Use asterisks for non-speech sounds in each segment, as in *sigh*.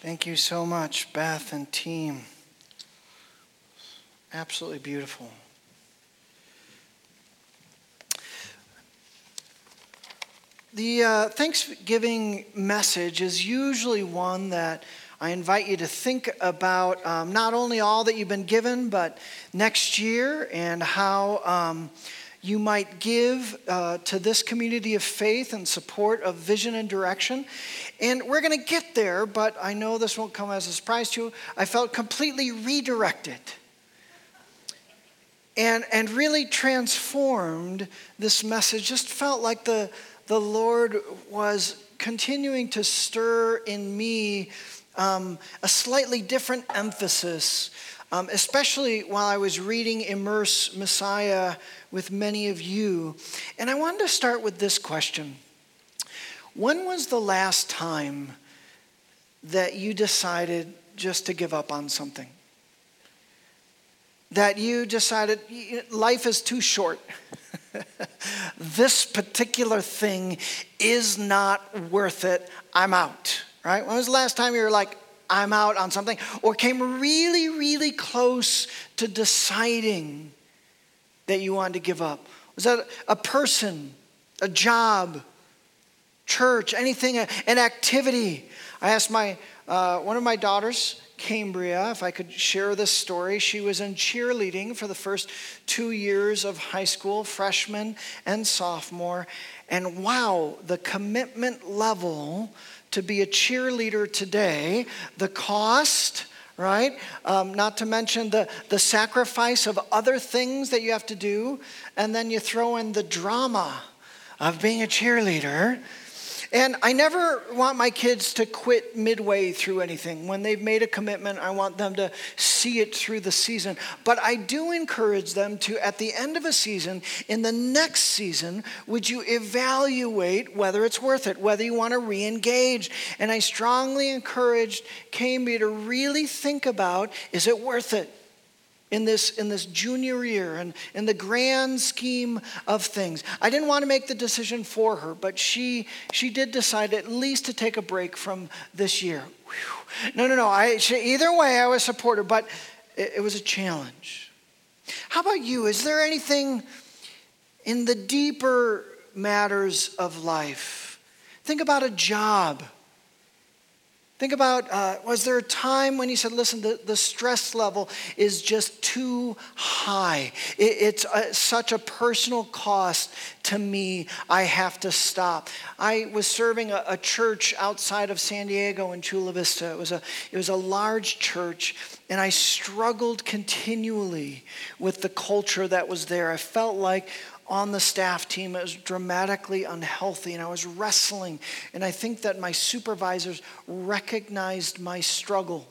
Thank you so much, Beth and team. Absolutely beautiful. The uh, Thanksgiving message is usually one that I invite you to think about um, not only all that you've been given, but next year and how um, you might give uh, to this community of faith and support of vision and direction. And we're going to get there, but I know this won't come as a surprise to you. I felt completely redirected and, and really transformed this message. Just felt like the the Lord was continuing to stir in me um, a slightly different emphasis, um, especially while I was reading Immerse Messiah with many of you. And I wanted to start with this question When was the last time that you decided just to give up on something? That you decided life is too short. *laughs* this particular thing is not worth it. I'm out, right? When was the last time you were like, I'm out on something? Or came really, really close to deciding that you wanted to give up? Was that a person, a job, church, anything, an activity? I asked my, uh, one of my daughters, Cambria, if I could share this story, she was in cheerleading for the first two years of high school, freshman and sophomore. And wow, the commitment level to be a cheerleader today, the cost, right? Um, not to mention the, the sacrifice of other things that you have to do. And then you throw in the drama of being a cheerleader and I never want my kids to quit midway through anything. When they've made a commitment, I want them to see it through the season. But I do encourage them to, at the end of a season, in the next season, would you evaluate whether it's worth it, whether you want to re engage? And I strongly encouraged Cambria to really think about is it worth it? In this, in this junior year and in the grand scheme of things. I didn't want to make the decision for her, but she, she did decide at least to take a break from this year. Whew. No, no, no. I, she, either way, I was supportive, but it, it was a challenge. How about you? Is there anything in the deeper matters of life? Think about a job Think about uh, was there a time when you said, listen, the, the stress level is just too high? It, it's a, such a personal cost to me, I have to stop. I was serving a, a, church outside of San Diego in Chula Vista. It was, a, it was a large church, and I struggled continually with the culture that was there. I felt like on the staff team. It was dramatically unhealthy, and I was wrestling. And I think that my supervisors recognized my struggle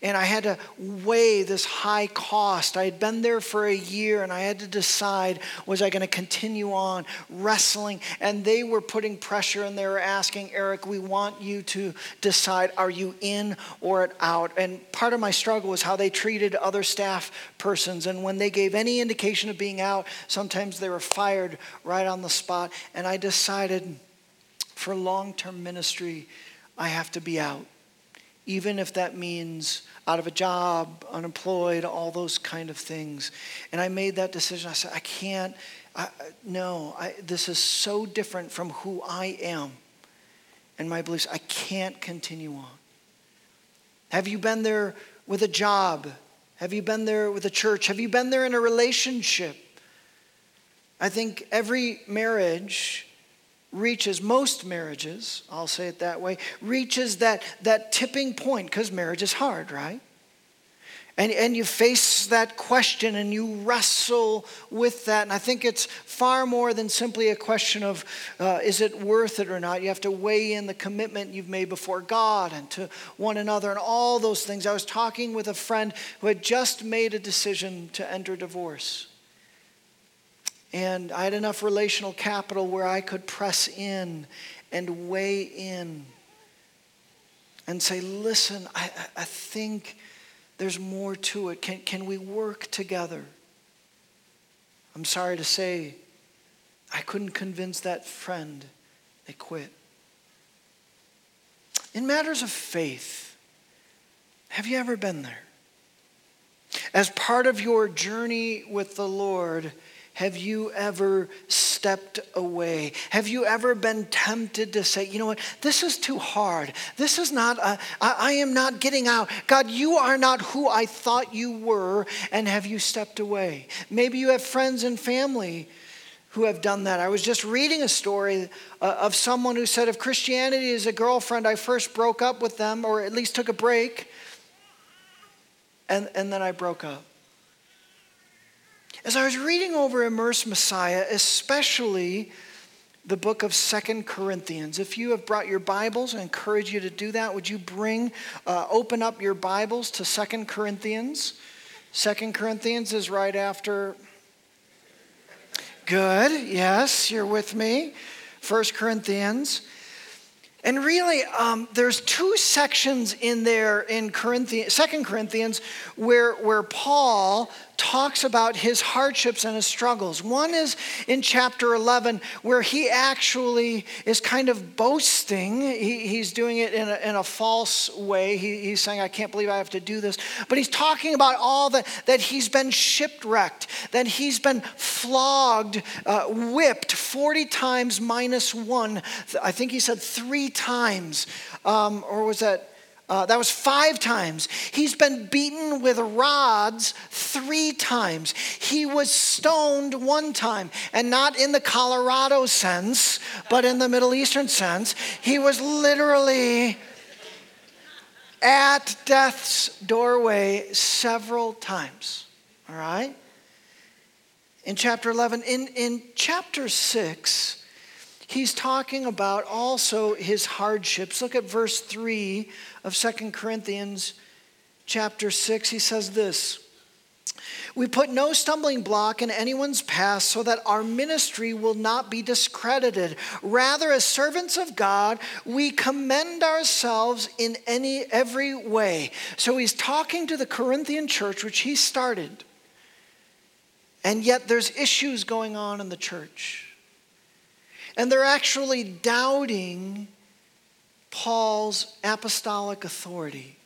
and I had to weigh this high cost. I had been there for a year and I had to decide was I going to continue on wrestling? And they were putting pressure and they were asking, Eric, we want you to decide are you in or out? And part of my struggle was how they treated other staff persons. And when they gave any indication of being out, sometimes they were fired right on the spot. And I decided for long term ministry, I have to be out even if that means out of a job, unemployed, all those kind of things. And I made that decision. I said, I can't, I, no, I, this is so different from who I am and my beliefs. I can't continue on. Have you been there with a job? Have you been there with a church? Have you been there in a relationship? I think every marriage reaches most marriages i'll say it that way reaches that that tipping point because marriage is hard right? And, and you face that question and you wrestle with that and i think it's far more than simply a question of uh, is it worth it or not? You have to weigh in the commitment you've made before god and to one another and all those things. I was talking with a friend who had just made a decision to enter divorce and I had enough relational capital where I could press in and weigh in and say, listen, I, I think there's more to it. Can, can we work together? I'm sorry to say, I couldn't convince that friend. They quit. In matters of faith, Have you ever been there? As part of your journey with the Lord, have you ever stepped away? Have you ever been tempted to say, you know what, this is too hard. This is not, a, I, I am not getting out. God, you are not who I thought you were. And have you stepped away? Maybe you have friends and family who have done that. I was just reading a story uh, of someone who said, if Christianity is a girlfriend, I first broke up with them, or at least took a break, and, and then I broke up. As I was reading over Immerse Messiah, especially the book of Second Corinthians, if you have brought your Bibles, I encourage you to do that. Would you bring, uh, open up your Bibles to Second Corinthians? Second Corinthians is right after. Good, yes, you're with me. First Corinthians. And really, um, there's two sections in there in Corinthians, Second Corinthians where, where Paul talks about his hardships and his struggles. One is in chapter 11, where he actually is kind of boasting. He, he's doing it in a, in a false way. He, he's saying, I can't believe I have to do this. But he's talking about all that, that he's been shipwrecked, that he's been flogged, uh, whipped 40 times minus one. I think he said three times. Um, or was that? Uh, that was five times. He's been beaten with rods three times. He was stoned one time, and not in the Colorado sense, but in the Middle Eastern sense. He was literally at death's doorway several times. All right? In chapter 11. In, in chapter 6, he's talking about also his hardships. Look at verse 3 of Second Corinthians chapter 6. He says this We put no stumbling block in anyone's path so that our ministry will not be discredited. Rather, as servants of God, we commend ourselves in any every way. So he's talking to the Corinthian church, which he started. And yet there's issues going on in the church. And they're actually doubting Paul's apostolic authority.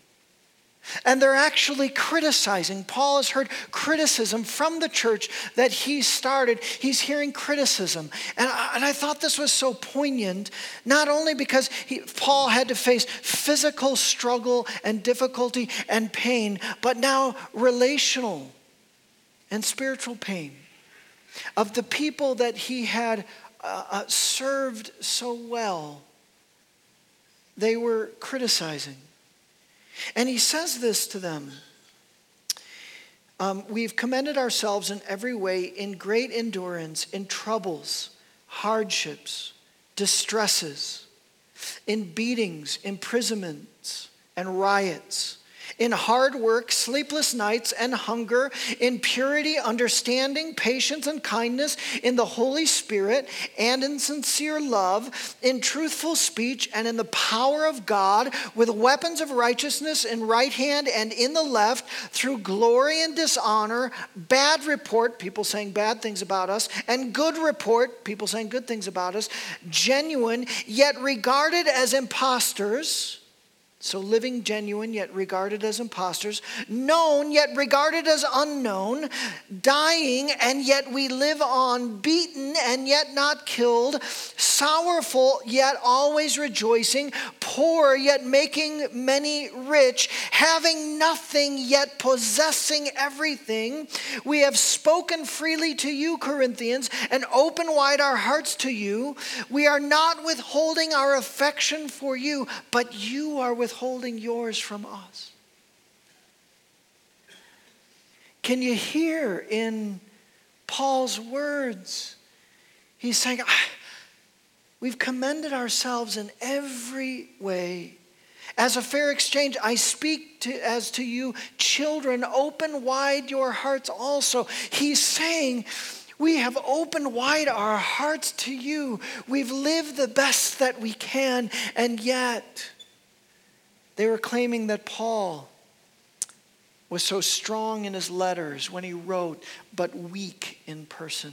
And they're actually criticizing. Paul has heard criticism from the church that he started. He's hearing criticism. And I, and I thought this was so poignant, not only because he, Paul had to face physical struggle and difficulty and pain, but now relational and spiritual pain of the people that he had uh, uh, served so well, they were criticizing. And he says this to them um, We've commended ourselves in every way in great endurance, in troubles, hardships, distresses, in beatings, imprisonments, and riots in hard work, sleepless nights, and hunger, in purity, understanding, patience, and kindness, in the Holy Spirit, and in sincere love, in truthful speech, and in the power of God, with weapons of righteousness in right hand and in the left, through glory and dishonor, bad report, people saying bad things about us, and good report, people saying good things about us, genuine, yet regarded as impostors so, living genuine, yet regarded as impostors, known, yet regarded as unknown, dying, and yet we live on, beaten, and yet not killed, sorrowful, yet always rejoicing, poor, yet making many rich, having nothing, yet possessing everything. We have spoken freely to you, Corinthians, and open wide our hearts to you. We are not withholding our affection for you, but you are with withholding yours from us. Can you hear in Paul's words? He's saying, We've commended ourselves in every way. As a fair exchange, I speak to, as to you, children, open wide your hearts also. He's saying, we have opened wide our hearts to you. We've lived the best that we can, and yet they were claiming that Paul was so strong in his letters when he wrote, but weak in person.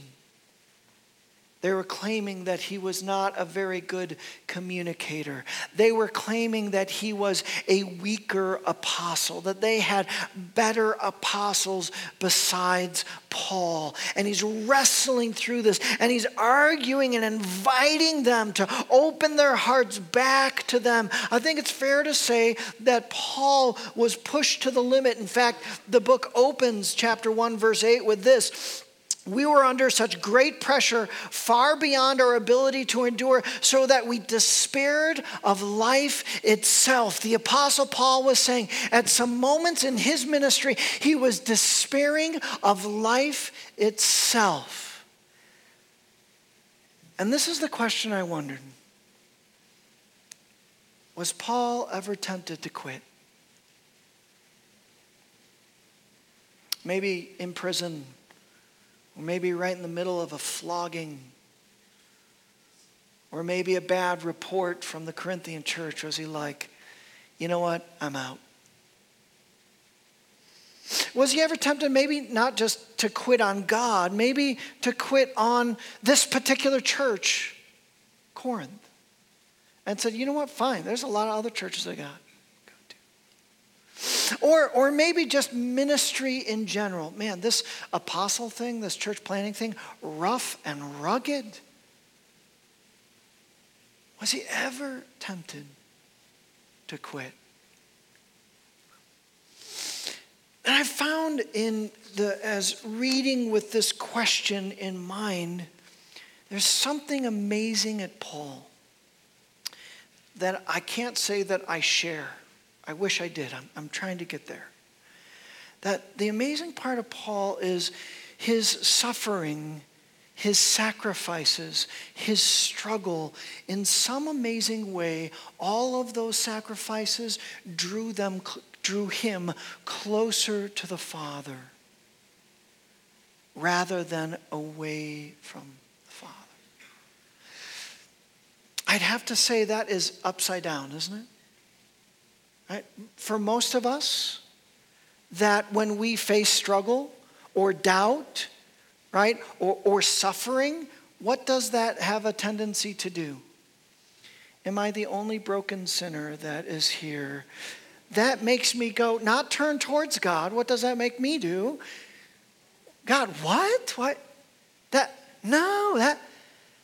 They were claiming that he was not a very good communicator. They were claiming that he was a weaker apostle, that they had better apostles besides Paul. And he's wrestling through this and he's arguing and inviting them to open their hearts back to them. I think it's fair to say that Paul was pushed to the limit. In fact, the book opens, chapter 1, verse 8, with this we were under such great pressure, far beyond our ability to endure, so that we despaired of life itself. The Apostle Paul was saying at some moments in his ministry, he was despairing of life itself. And this is the question I wondered Was Paul ever tempted to quit? Maybe in prison or maybe right in the middle of a flogging, or maybe a bad report from the Corinthian church. Was he like, you know what? I'm out. Was he ever tempted, maybe not just to quit on God, maybe to quit on this particular church, Corinth, and said, you know what? Fine, there's a lot of other churches I got. Or, or maybe just ministry in general. Man, this apostle thing, this church planting thing, rough and rugged. Was he ever tempted to quit? And I found in the as reading with this question in mind, there's something amazing at Paul that I can't say that I share. I wish I did. I'm, I'm trying to get there. That the amazing part of Paul is his suffering, his sacrifices, his struggle. In some amazing way, all of those sacrifices drew them drew him closer to the Father rather than away from the Father. I'd have to say that is upside down, isn't it? Right? For most of us, that when we face struggle or doubt, right, or, or suffering, what does that have a tendency to do? Am I the only broken sinner that is here? That makes me go, not turn towards God. What does that make me do? God, what? What? That, no, that,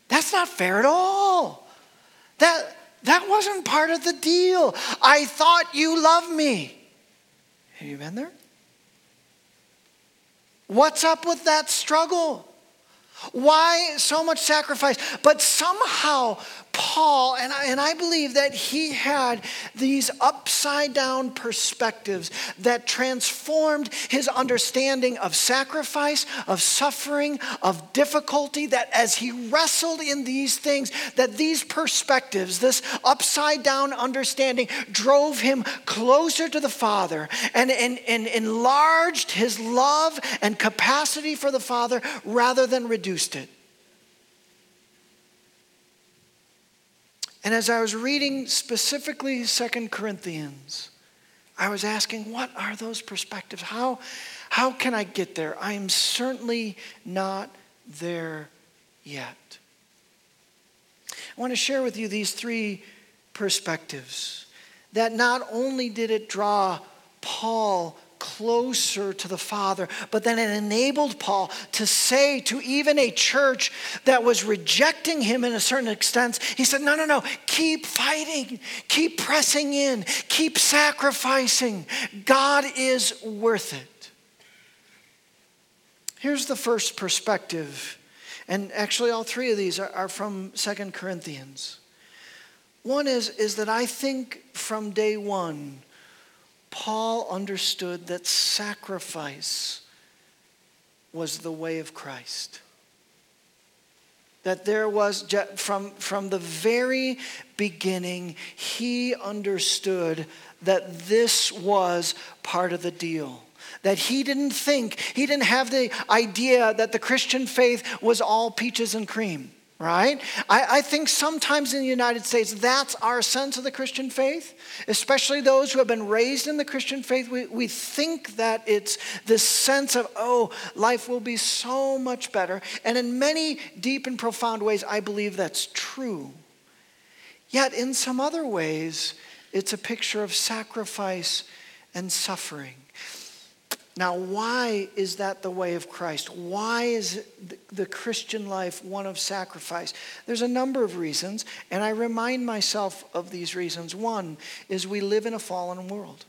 that's not fair at all. That, that wasn't part of the deal. I thought you loved me. Have you been there? What's up with that struggle? Why so much sacrifice? But somehow Paul, and I, and I believe that he had these upside down perspectives that transformed his understanding of sacrifice, of suffering, of difficulty, that as he wrestled in these things, that these perspectives, this upside down understanding, drove him closer to the Father and, and, and enlarged his love and capacity for the Father rather than reduced it. And as I was reading specifically Second Corinthians, I was asking, what are those perspectives? How, how can I get there? I am certainly not there yet. I want to share with you these three perspectives that not only did it draw Paul closer to the Father. But then it enabled Paul to say to even a church that was rejecting him in a certain extent, he said, No, no, no, keep fighting, keep pressing in, keep sacrificing. God is worth it. Here's the first perspective. And actually, all three of these are, are from Second Corinthians. One is, is that I think from day one, Paul understood that sacrifice was the way of Christ. That there was, from, from the very beginning, he understood that this was part of the deal. That he didn't think, he didn't have the idea that the Christian faith was all peaches and cream. Right? I, I, think sometimes in the United States, that's our sense of the Christian faith, especially those who have been raised in the Christian faith. We, we think that it's this sense of, oh, life will be so much better. And in many deep and profound ways, I believe that's true. Yet in some other ways, it's a picture of sacrifice and suffering. Now, why is that the way of Christ? Why is the Christian life one of sacrifice? There's a number of reasons, and I remind myself of these reasons. One is we live in a fallen world.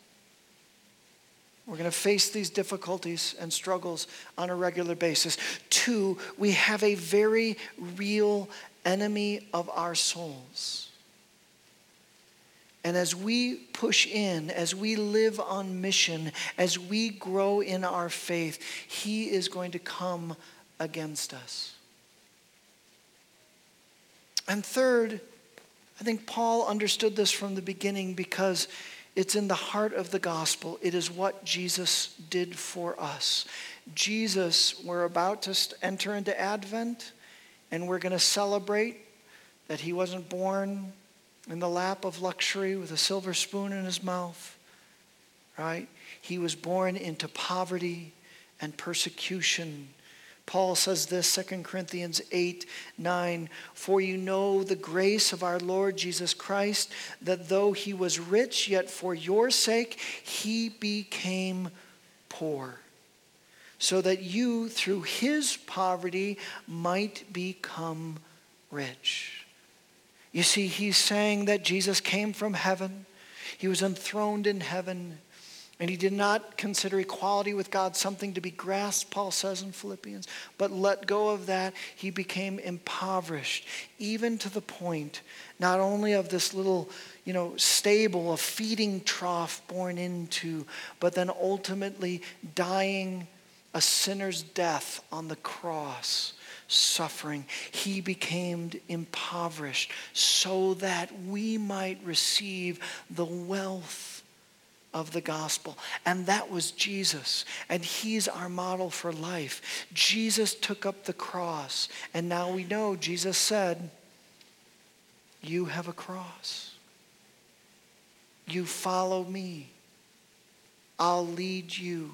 We're going to face these difficulties and struggles on a regular basis. Two, we have a very real enemy of our souls. And as we push in, as we live on mission, as we grow in our faith, He is going to come against us. And third, I think Paul understood this from the beginning because it's in the heart of the gospel. It is what Jesus did for us. Jesus, we're about to enter into Advent, and we're going to celebrate that he wasn't born in the lap of luxury with a silver spoon in his mouth, right? He was born into poverty and persecution. Paul says this, 2 Corinthians 8 9, for you know the grace of our Lord Jesus Christ, that though he was rich, yet for your sake he became poor, so that you through his poverty might become rich. You see, he's saying that Jesus came from heaven, he was enthroned in heaven, and he did not consider equality with God something to be grasped, Paul says in Philippians, but let go of that. He became impoverished, even to the point not only of this little, you know, stable, a feeding trough born into, but then ultimately dying a sinner's death on the cross suffering. He became impoverished so that we might receive the wealth of the gospel. And that was Jesus. And he's our model for life. Jesus took up the cross. And now we know Jesus said, You have a cross. You follow me. I'll lead you.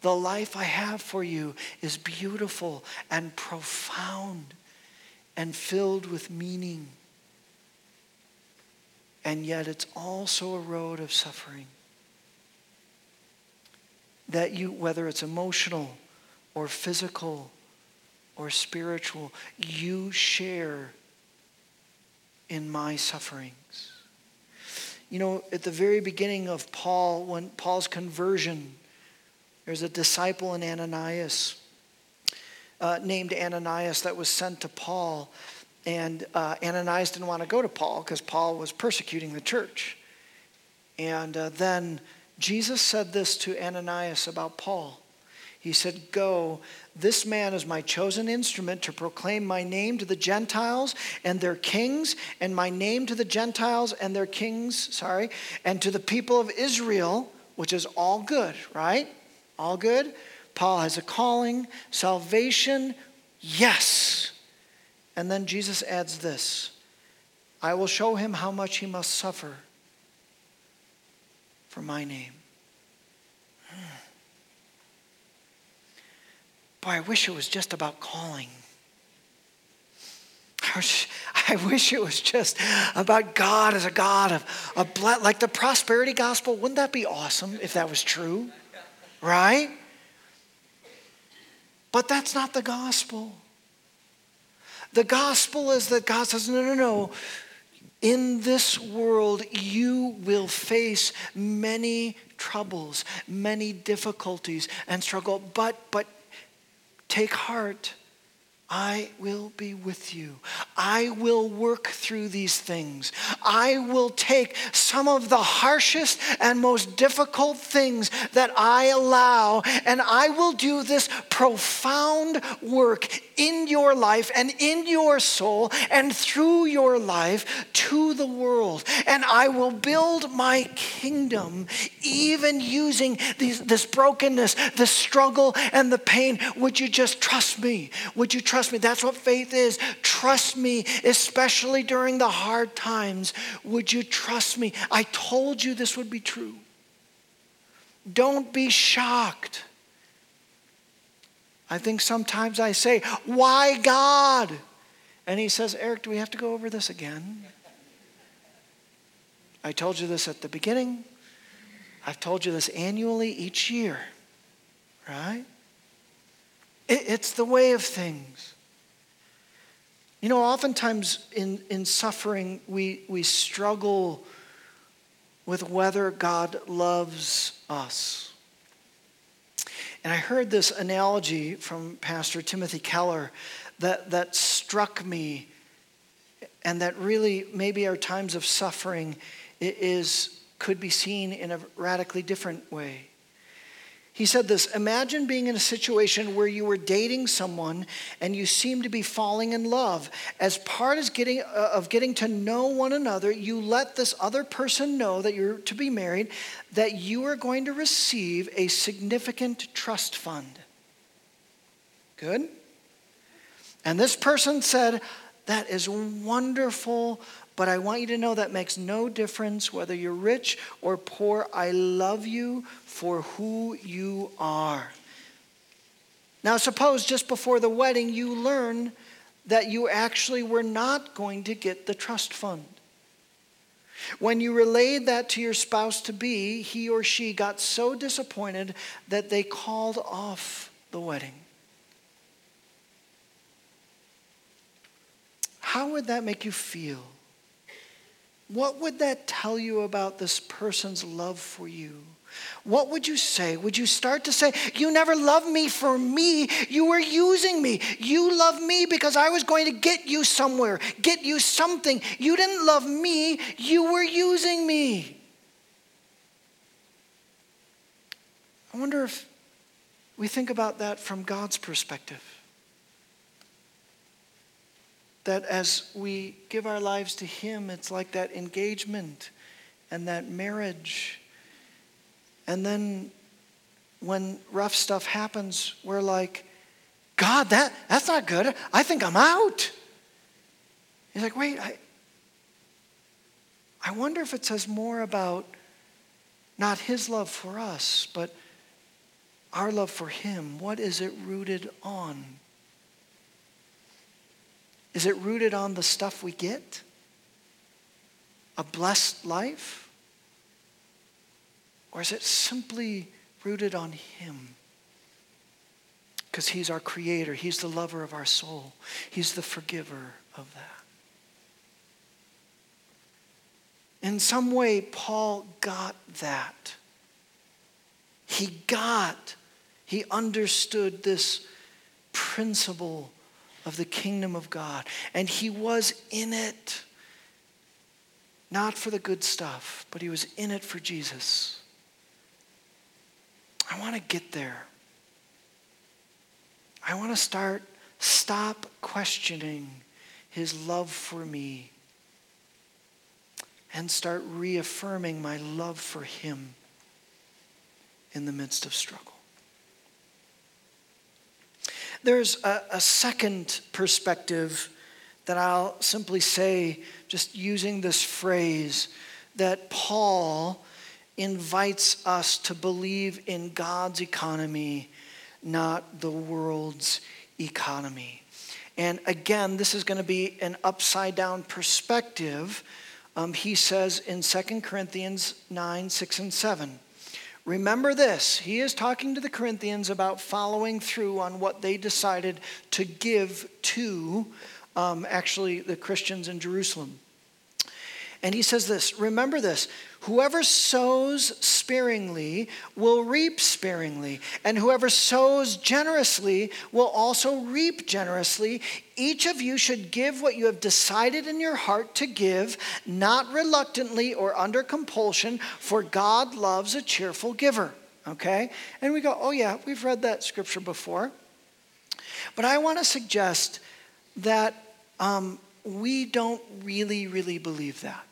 The life I have for you is beautiful and profound and filled with meaning. And yet it's also a road of suffering. That you, whether it's emotional or physical or spiritual, you share in my sufferings. You know, at the very beginning of Paul, when Paul's conversion, there's a disciple in Ananias, uh, named Ananias, that was sent to Paul. And uh, Ananias didn't want to go to Paul because Paul was persecuting the church. And uh, then Jesus said this to Ananias about Paul. He said, Go, this man is my chosen instrument to proclaim my name to the Gentiles and their kings, and my name to the Gentiles and their kings, sorry, and to the people of Israel, which is all good, right? All good? Paul has a calling, salvation, yes. And then Jesus adds this I will show him how much he must suffer for my name. *sighs* Boy, I wish it was just about calling. *laughs* I wish, it was just about God as a God of, of like the prosperity gospel. Wouldn't that be awesome if that was true? Right? But that's not the gospel. The gospel is that God says, no, no, no. In this world, you will face many troubles, many difficulties and struggle, but, but take heart. I will be with you. I will work through these things. I will take some of the harshest and most difficult things that I allow, and I will do this profound work in your life and in your soul and through your life to the world. And I will build my kingdom even using these, this brokenness, the struggle, and the pain. Would you just trust me? Would you trust me? That's what faith is. Trust me, especially during the hard times. Would you trust me? I told you this would be true. Don't be shocked. I think sometimes I say, Why God? And he says, Eric, do we have to go over this again? I told you this at the beginning. I've told you this annually each year, right? It, it's the way of things. You know, oftentimes in, in suffering, we, we struggle with whether God loves us. And I heard this analogy from Pastor Timothy Keller that, that struck me, and that really maybe our times of suffering is, could be seen in a radically different way. He said this Imagine being in a situation where you were dating someone and you seem to be falling in love. As part of getting, uh, of getting to know one another, you let this other person know that you're to be married, that you are going to receive a significant trust fund. Good? And this person said, That is wonderful, but I want you to know that makes no difference whether you're rich or poor. I love you for who you are. Now, suppose just before the wedding you learn that you actually were not going to get the trust fund. When you relayed that to your spouse to be, he or she got so disappointed that they called off the wedding. How would that make you feel? What would that tell you about this person's love for you? What would you say? Would you start to say, You never loved me for me. You were using me. You loved me because I was going to get you somewhere, get you something. You didn't love me, you were using me. I wonder if we think about that from God's perspective. That as we give our lives to Him, it's like that engagement and that marriage and then when rough stuff happens, we're like, God, that, that's not good. I think I'm out. He's like, wait, I, I wonder if it says more about not his love for us, but our love for him. What is it rooted on? Is it rooted on the stuff we get? A blessed life? Or is it simply rooted on Him? Because He's our creator, He's the lover of our soul, He's the forgiver of that. In some way, Paul got that. He got, he understood this principle of the kingdom of God, and he was in it. Not for the good stuff, but he was in it for Jesus. I want to get there. I want to start, stop questioning his love for me and start reaffirming my love for him in the midst of struggle. There's a, a, second perspective that I'll simply say, just using this phrase, that Paul invites us to believe in God's economy, not the world's economy. And again, this is going to be an upside down perspective. Um, he says in 2 Corinthians 9, 6, and 7. Remember this. He is talking to the Corinthians about following through on what they decided to give to um, actually the Christians in Jerusalem. And he says this Remember this whoever sows sparingly will reap sparingly, and whoever sows generously will also reap generously. Each of you should give what you have decided in your heart to give, not reluctantly or under compulsion, for God loves a cheerful giver. Okay? And we go, oh, yeah, we've read that scripture before. But I want to suggest that um, we don't really, really believe that.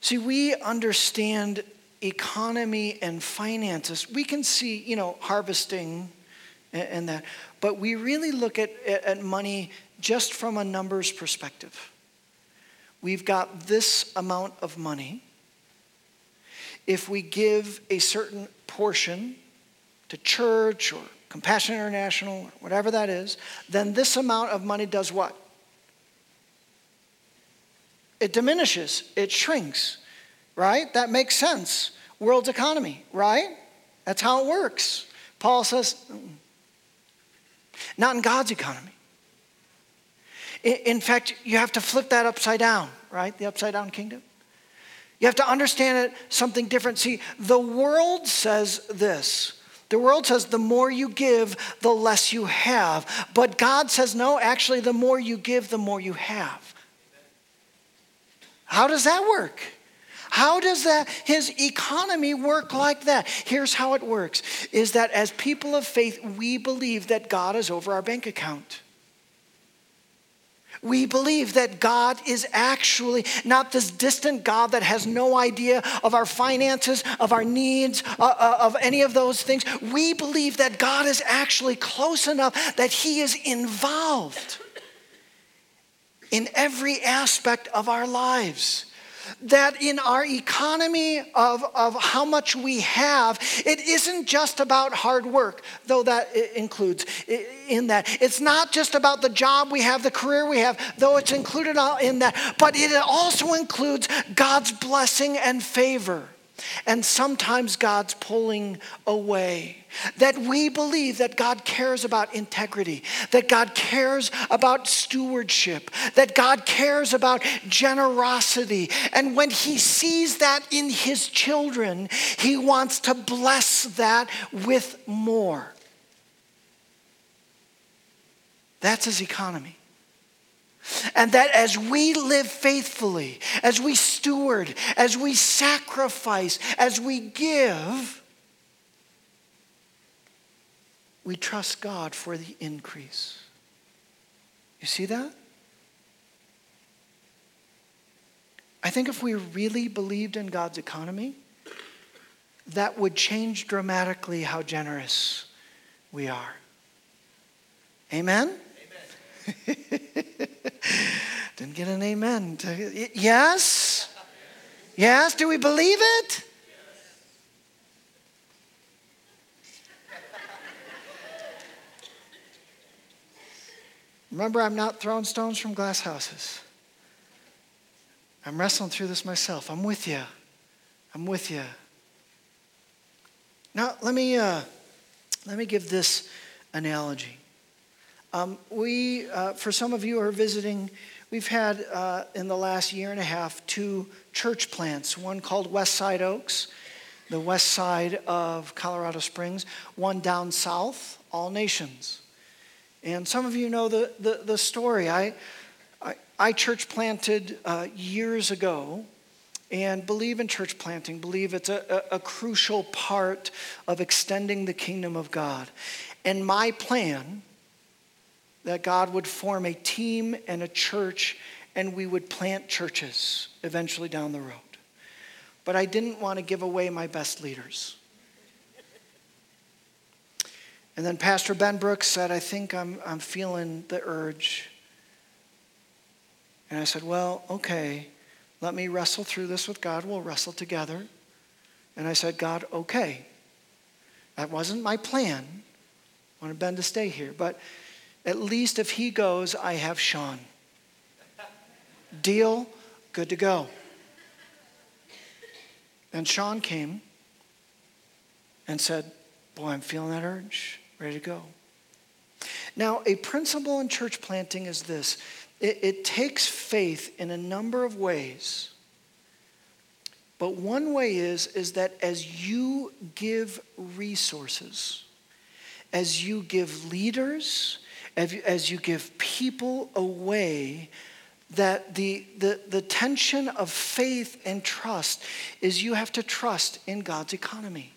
See, we understand economy and finances. We can see, you know, harvesting and, and that, but we really look at, at money just from a numbers perspective. We've got this amount of money. If we give a certain portion to church or Compassion International, whatever that is, then this amount of money does what? It diminishes, it shrinks, right? That makes sense. World's economy, right? That's how it works. Paul says, mm, not in God's economy. In fact, you have to flip that upside down, right? The upside down kingdom. You have to understand it something different. See, the world says this. The world says the more you give, the less you have. But God says, no, actually, the more you give, the more you have. How does that work? How does that his economy work like that? Here's how it works is that as people of faith, we believe that God is over our bank account. We believe that God is actually not this distant God that has no idea of our finances, of our needs, uh, uh, of any of those things. We believe that God is actually close enough that He is involved in every aspect of our lives that in our economy of, of how much we have, it isn't just about hard work, though that includes in that. It's not just about the job we have, the career we have, though it's included in that, but it also includes God's blessing and favor. And sometimes God's pulling away. That we believe that God cares about integrity, that God cares about stewardship, that God cares about generosity. And when He sees that in His children, He wants to bless that with more. That's His economy. And that as we live faithfully, as we steward, as we sacrifice, as we give, we trust God for the increase. You see that? I think if we really believed in God's economy, that would change dramatically how generous we are. Amen? *laughs* Didn't get an amen. Yes? Yes? Do we believe it? Remember, I'm not throwing stones from glass houses. I'm wrestling through this myself. I'm with you. I'm with you. Now, let me, uh, let me give this analogy. Um, we, uh, for some of you who are visiting, we've had uh, in the last year and a half two church plants. One called Westside Oaks, the west side of Colorado Springs. One down south, All Nations. And some of you know the, the, the story. I, I, I, church planted uh, years ago and believe in church planting, believe it's a, a, a crucial part of extending the kingdom of God. And my plan that God would form a team and a church and we would plant churches eventually down the road. But I didn't want to give away my best leaders. And then Pastor Ben Brooks said, I think I'm, I'm feeling the urge. And I said, Well, okay, let me wrestle through this with God. We'll wrestle together. And I said, God, okay. That wasn't my plan. I wanted Ben to stay here. But at least if he goes, I have Sean. Deal? Good to go. And Sean came and said, Boy, I'm feeling that urge, ready to go. Now, a principle in church planting is this it, it takes faith in a number of ways. But one way is, is that as you give resources, as you give leaders, as you give people away, that the, the, the tension of faith and trust is you have to trust in God's economy.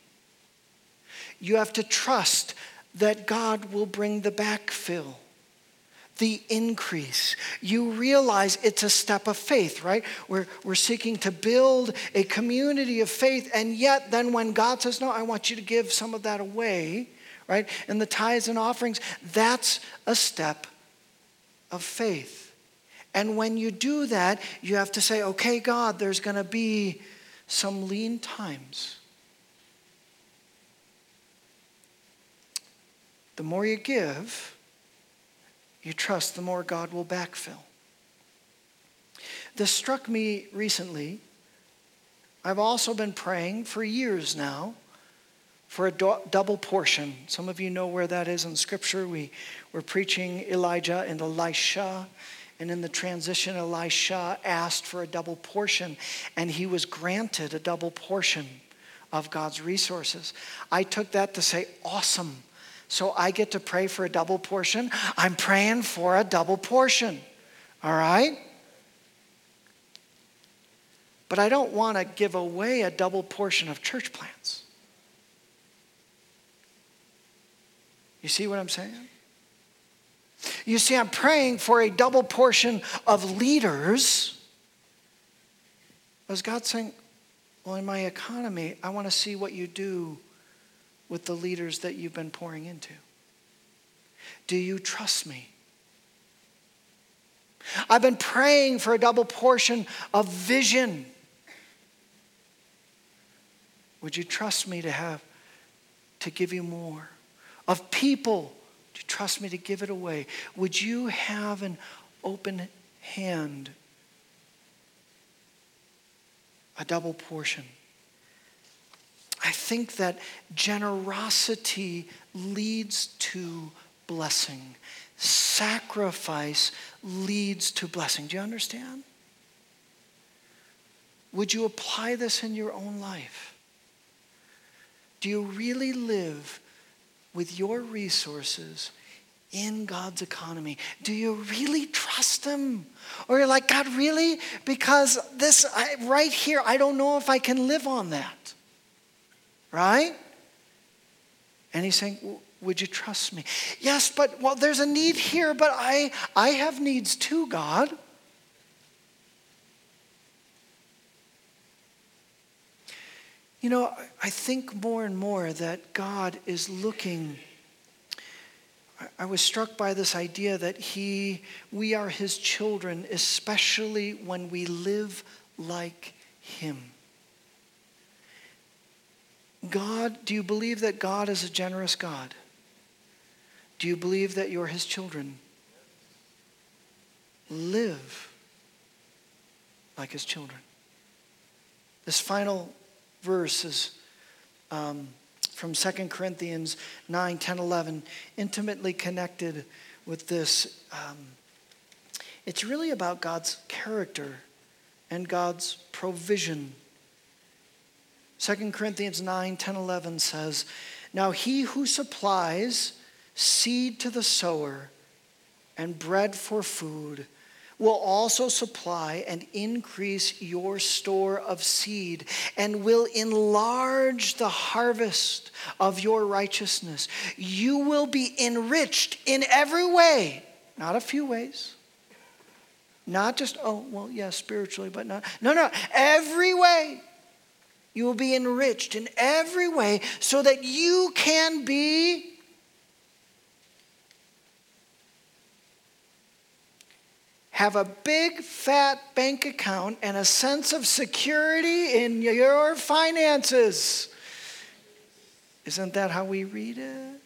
You have to trust that God will bring the backfill, the increase. You realize it's a step of faith, right? We're, we're seeking to build a community of faith, and yet then when God says, No, I want you to give some of that away, right? And the tithes and offerings, that's a step of faith. And when you do that, you have to say, Okay, God, there's going to be some lean times. The more you give, you trust, the more God will backfill. This struck me recently. I've also been praying for years now for a do- double portion. Some of you know where that is in Scripture. We were preaching Elijah and Elisha. And in the transition, Elisha asked for a double portion, and he was granted a double portion of God's resources. I took that to say, awesome. So I get to pray for a double portion. I'm praying for a double portion. All right? But I don't want to give away a double portion of church plants. You see what I'm saying? You see, I'm praying for a double portion of leaders. Is God saying, Well, in my economy, I want to see what you do with the leaders that you've been pouring into? Do you trust me? I've been praying for a double portion of vision. Would you trust me to have to give you more? Of people you trust me to give it away? Would you have an open hand? A double portion. I think that generosity leads to blessing. Sacrifice leads to blessing. Do you understand? Would you apply this in your own life? Do you really live with your resources in God's economy? Do you really trust Him? Or you're like, God, really? Because this, I, right here, I don't know if I can live on that. Right? And He's saying, would you trust me? Yes, but well, there's a need here, but I, I have needs too, God. You know, I think more and more that God is looking. I was struck by this idea that he, we are his children, especially when we live like him. God, do you believe that God is a generous God? Do you believe that you're his children? Live like his children. This final verse is um, from 2 Corinthians 9, 10, 11, intimately connected with this. Um, it's really about God's character and God's provision. 2 Corinthians 9, 10, 11 says, Now he who supplies seed to the sower and bread for food will also supply and increase your store of seed and will enlarge the harvest of your righteousness. You will be enriched in every way, not a few ways. Not just, oh, well, yeah, spiritually, but not. No, no, every way. You will be enriched in every way so that you can be have a big fat bank account and a sense of security in your finances. Isn't that how we read it?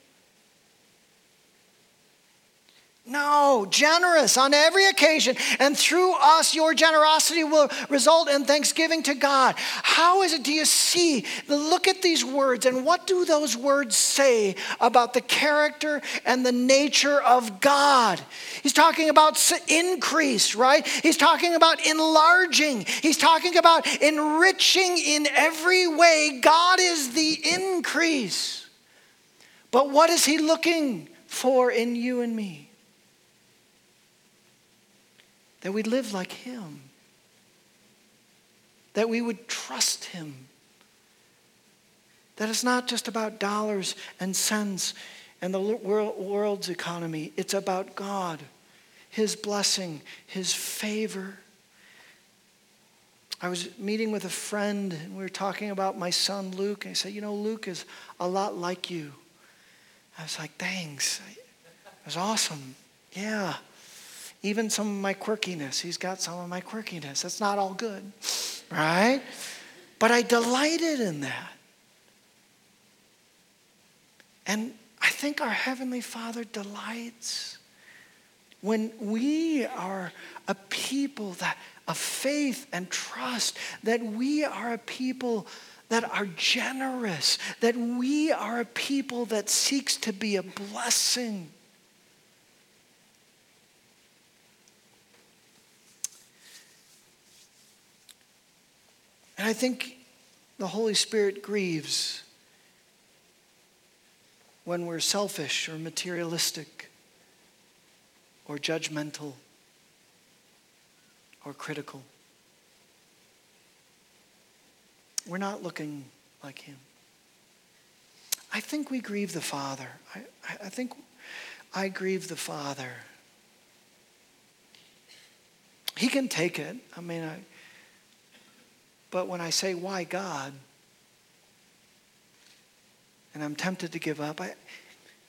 No, generous on every occasion. And through us, your generosity will result in thanksgiving to God. How is it? Do you see? Look at these words, and what do those words say about the character and the nature of God? He's talking about increase, right? He's talking about enlarging, he's talking about enriching in every way. God is the increase. But what is he looking for in you and me? That we live like Him, that we would trust Him, that it's not just about dollars and cents and the world's economy. It's about God, His blessing, His favor. I was meeting with a friend and we were talking about my son Luke. And he said, You know, Luke is a lot like you. I was like, Thanks. It was awesome. Yeah. Even some of my quirkiness. He's got some of my quirkiness. That's not all good, right? But I delighted in that. And I think our Heavenly Father delights when we are a people that of faith and trust, that we are a people that are generous, that we are a people that seeks to be a blessing. And I think the Holy Spirit grieves when we're selfish or materialistic or judgmental or critical. We're not looking like Him. I think we grieve the Father. I, I think I grieve the Father. He can take it. I mean, I, but when I say, why God? And I'm tempted to give up, I,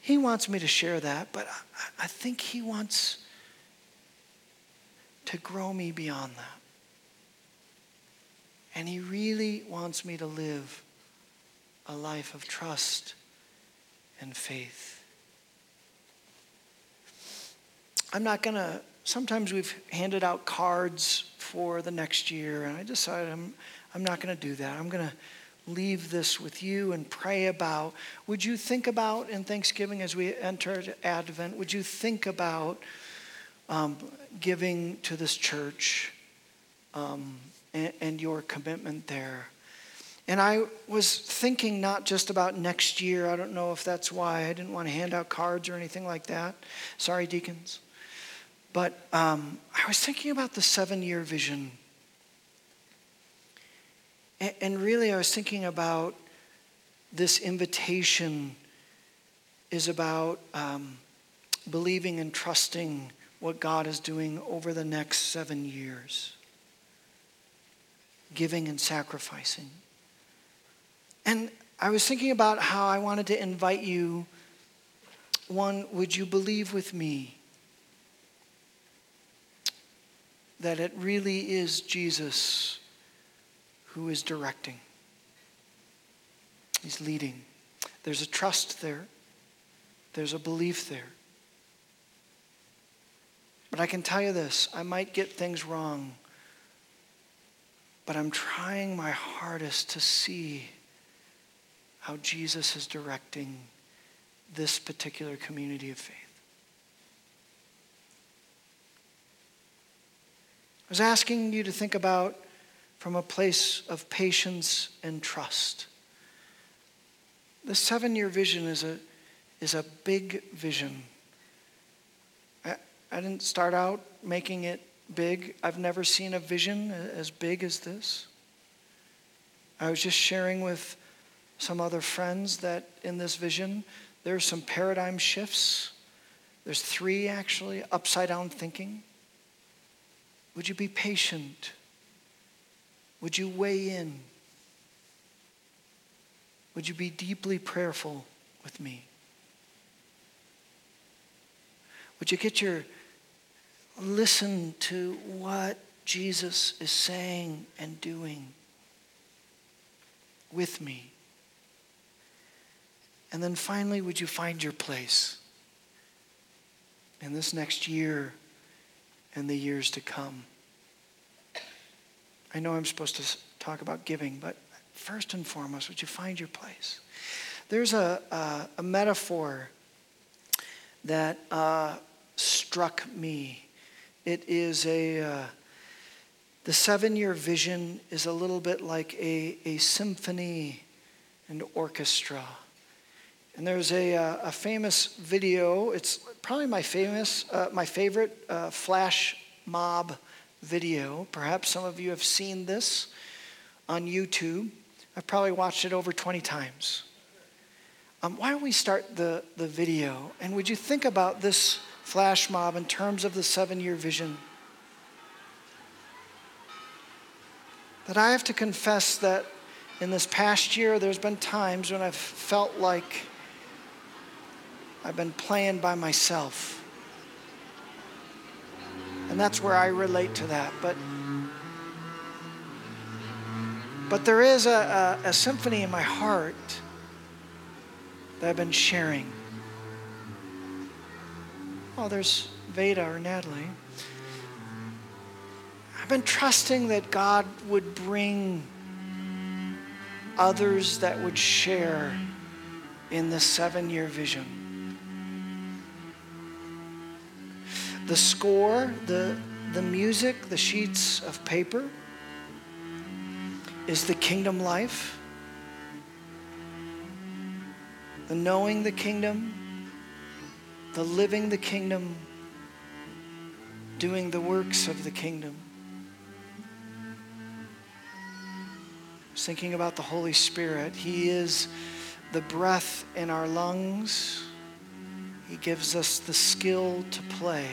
He wants me to share that, but I, I think He wants to grow me beyond that. And He really wants me to live a life of trust and faith. I'm not going to, sometimes we've handed out cards for the next year, and I decided I'm, I'm not going to do that. I'm going to leave this with you and pray about. Would you think about in Thanksgiving as we enter Advent, would you think about um, giving to this church um, and, and your commitment there? And I was thinking not just about next year. I don't know if that's why I didn't want to hand out cards or anything like that. Sorry, deacons. But um, I was thinking about the seven year vision and really, I was thinking about this invitation is about um, believing and trusting what God is doing over the next seven years, giving and sacrificing. And I was thinking about how I wanted to invite you. One, would you believe with me that it really is Jesus? who is directing. He's leading. There's a trust there, there's a belief there. But I can tell you this I might get things wrong, but I'm trying my hardest to see how Jesus is directing this particular community of faith. I was asking you to think about from a place of patience and trust. The seven year vision is a, is a big vision. I, I didn't start out making it big. I've never seen a vision as big as this. I was just sharing with some other friends that in this vision, there's some paradigm shifts. There's three actually upside down thinking. Would you be patient? Would you weigh in? Would you be deeply prayerful with me? Would you get your listen to what Jesus is saying and doing with me? And then finally, would you find your place in this next year and the years to come? I know I'm supposed to talk about giving, but first and foremost, would you find your place? There's a, a, a metaphor that uh, struck me. It is a, uh, the seven year vision is a little bit like a, a symphony and orchestra. And there's a, uh, a famous video, it's probably my famous, uh, my favorite uh, flash mob video. Perhaps some of you have seen this on YouTube. I've probably watched it over 20 times. Um, why don't we start the, the video? And would you think about this flash mob in terms of the seven year vision? That I have to confess that in this past year, there's been times when I've felt like I've been playing by myself. And that's where I relate to that. But, but there is a, a, a symphony in my heart that I've been sharing. Oh, there's Veda or Natalie. I've been trusting that God would bring others that would share in the seven year vision. The score, the, the music, the sheets of paper is the kingdom life, the knowing the kingdom, the living the kingdom, doing the works of the kingdom. thinking about the Holy Spirit. He is the breath in our lungs. He gives us the skill to play.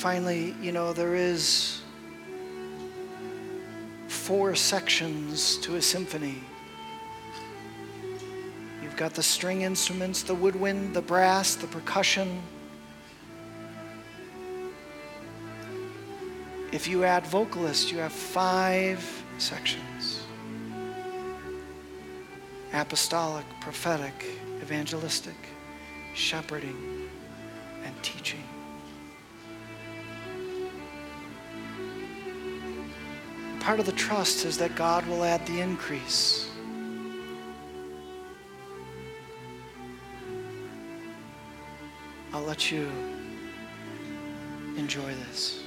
Finally, you know, there is four sections to a symphony. You've got the string instruments, the woodwind, the brass, the percussion. If you add vocalists, you have five sections apostolic, prophetic, evangelistic, shepherding, and teaching. Part of the trust is that God will add the increase. I'll let you enjoy this.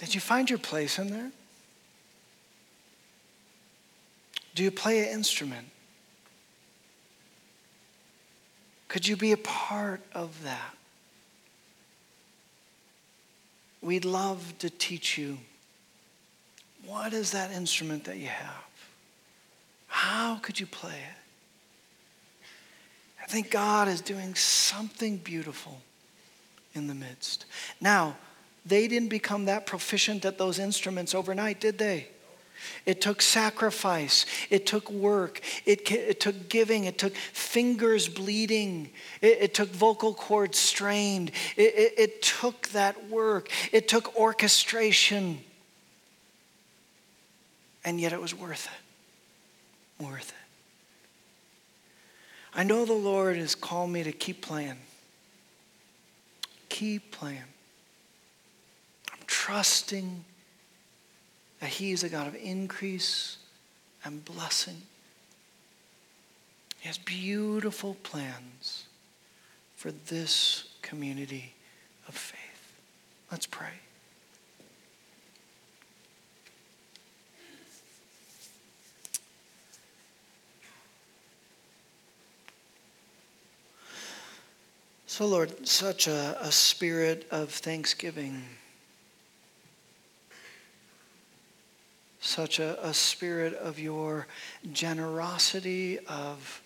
Did you find your place in there? Do you play an instrument? Could you be a part of that? We'd love to teach you what is that instrument that you have? How could you play it? I think God is doing something beautiful in the midst. Now, they didn't become that proficient at those instruments overnight, did they? It took sacrifice. It took work. It, it took giving. It took fingers bleeding. It, it took vocal cords strained. It, it, it took that work. It took orchestration. And yet it was worth it. Worth it. I know the Lord has called me to keep playing. Keep playing. Trusting that He is a God of increase and blessing. He has beautiful plans for this community of faith. Let's pray. So, Lord, such a, a spirit of thanksgiving. Such a, a spirit of your generosity, of,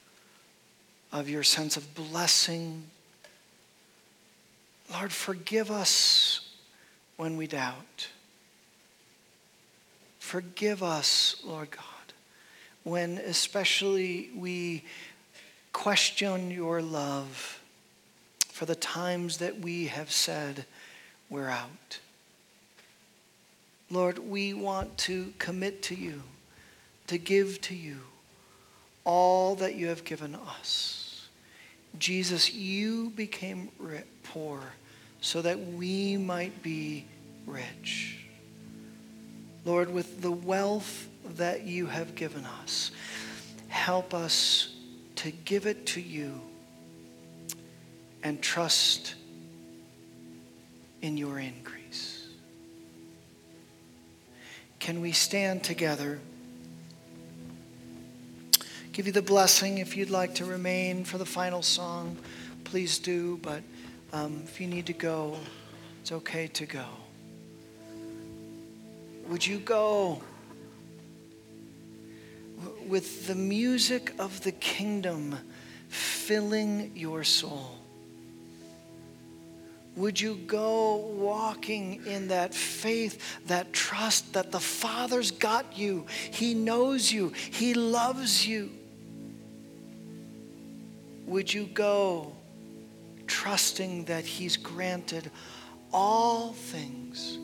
of your sense of blessing. Lord, forgive us when we doubt. Forgive us, Lord God, when especially we question your love for the times that we have said we're out. Lord, we want to commit to you, to give to you all that you have given us. Jesus, you became poor so that we might be rich. Lord, with the wealth that you have given us, help us to give it to you and trust in your increase. Can we stand together? Give you the blessing. If you'd like to remain for the final song, please do. But um, if you need to go, it's okay to go. Would you go with the music of the kingdom filling your soul? Would you go walking in that faith, that trust that the Father's got you? He knows you, He loves you. Would you go trusting that He's granted all things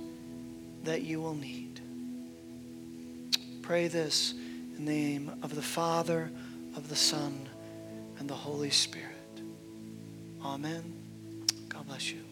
that you will need? Pray this in the name of the Father, of the Son, and the Holy Spirit. Amen. God bless you.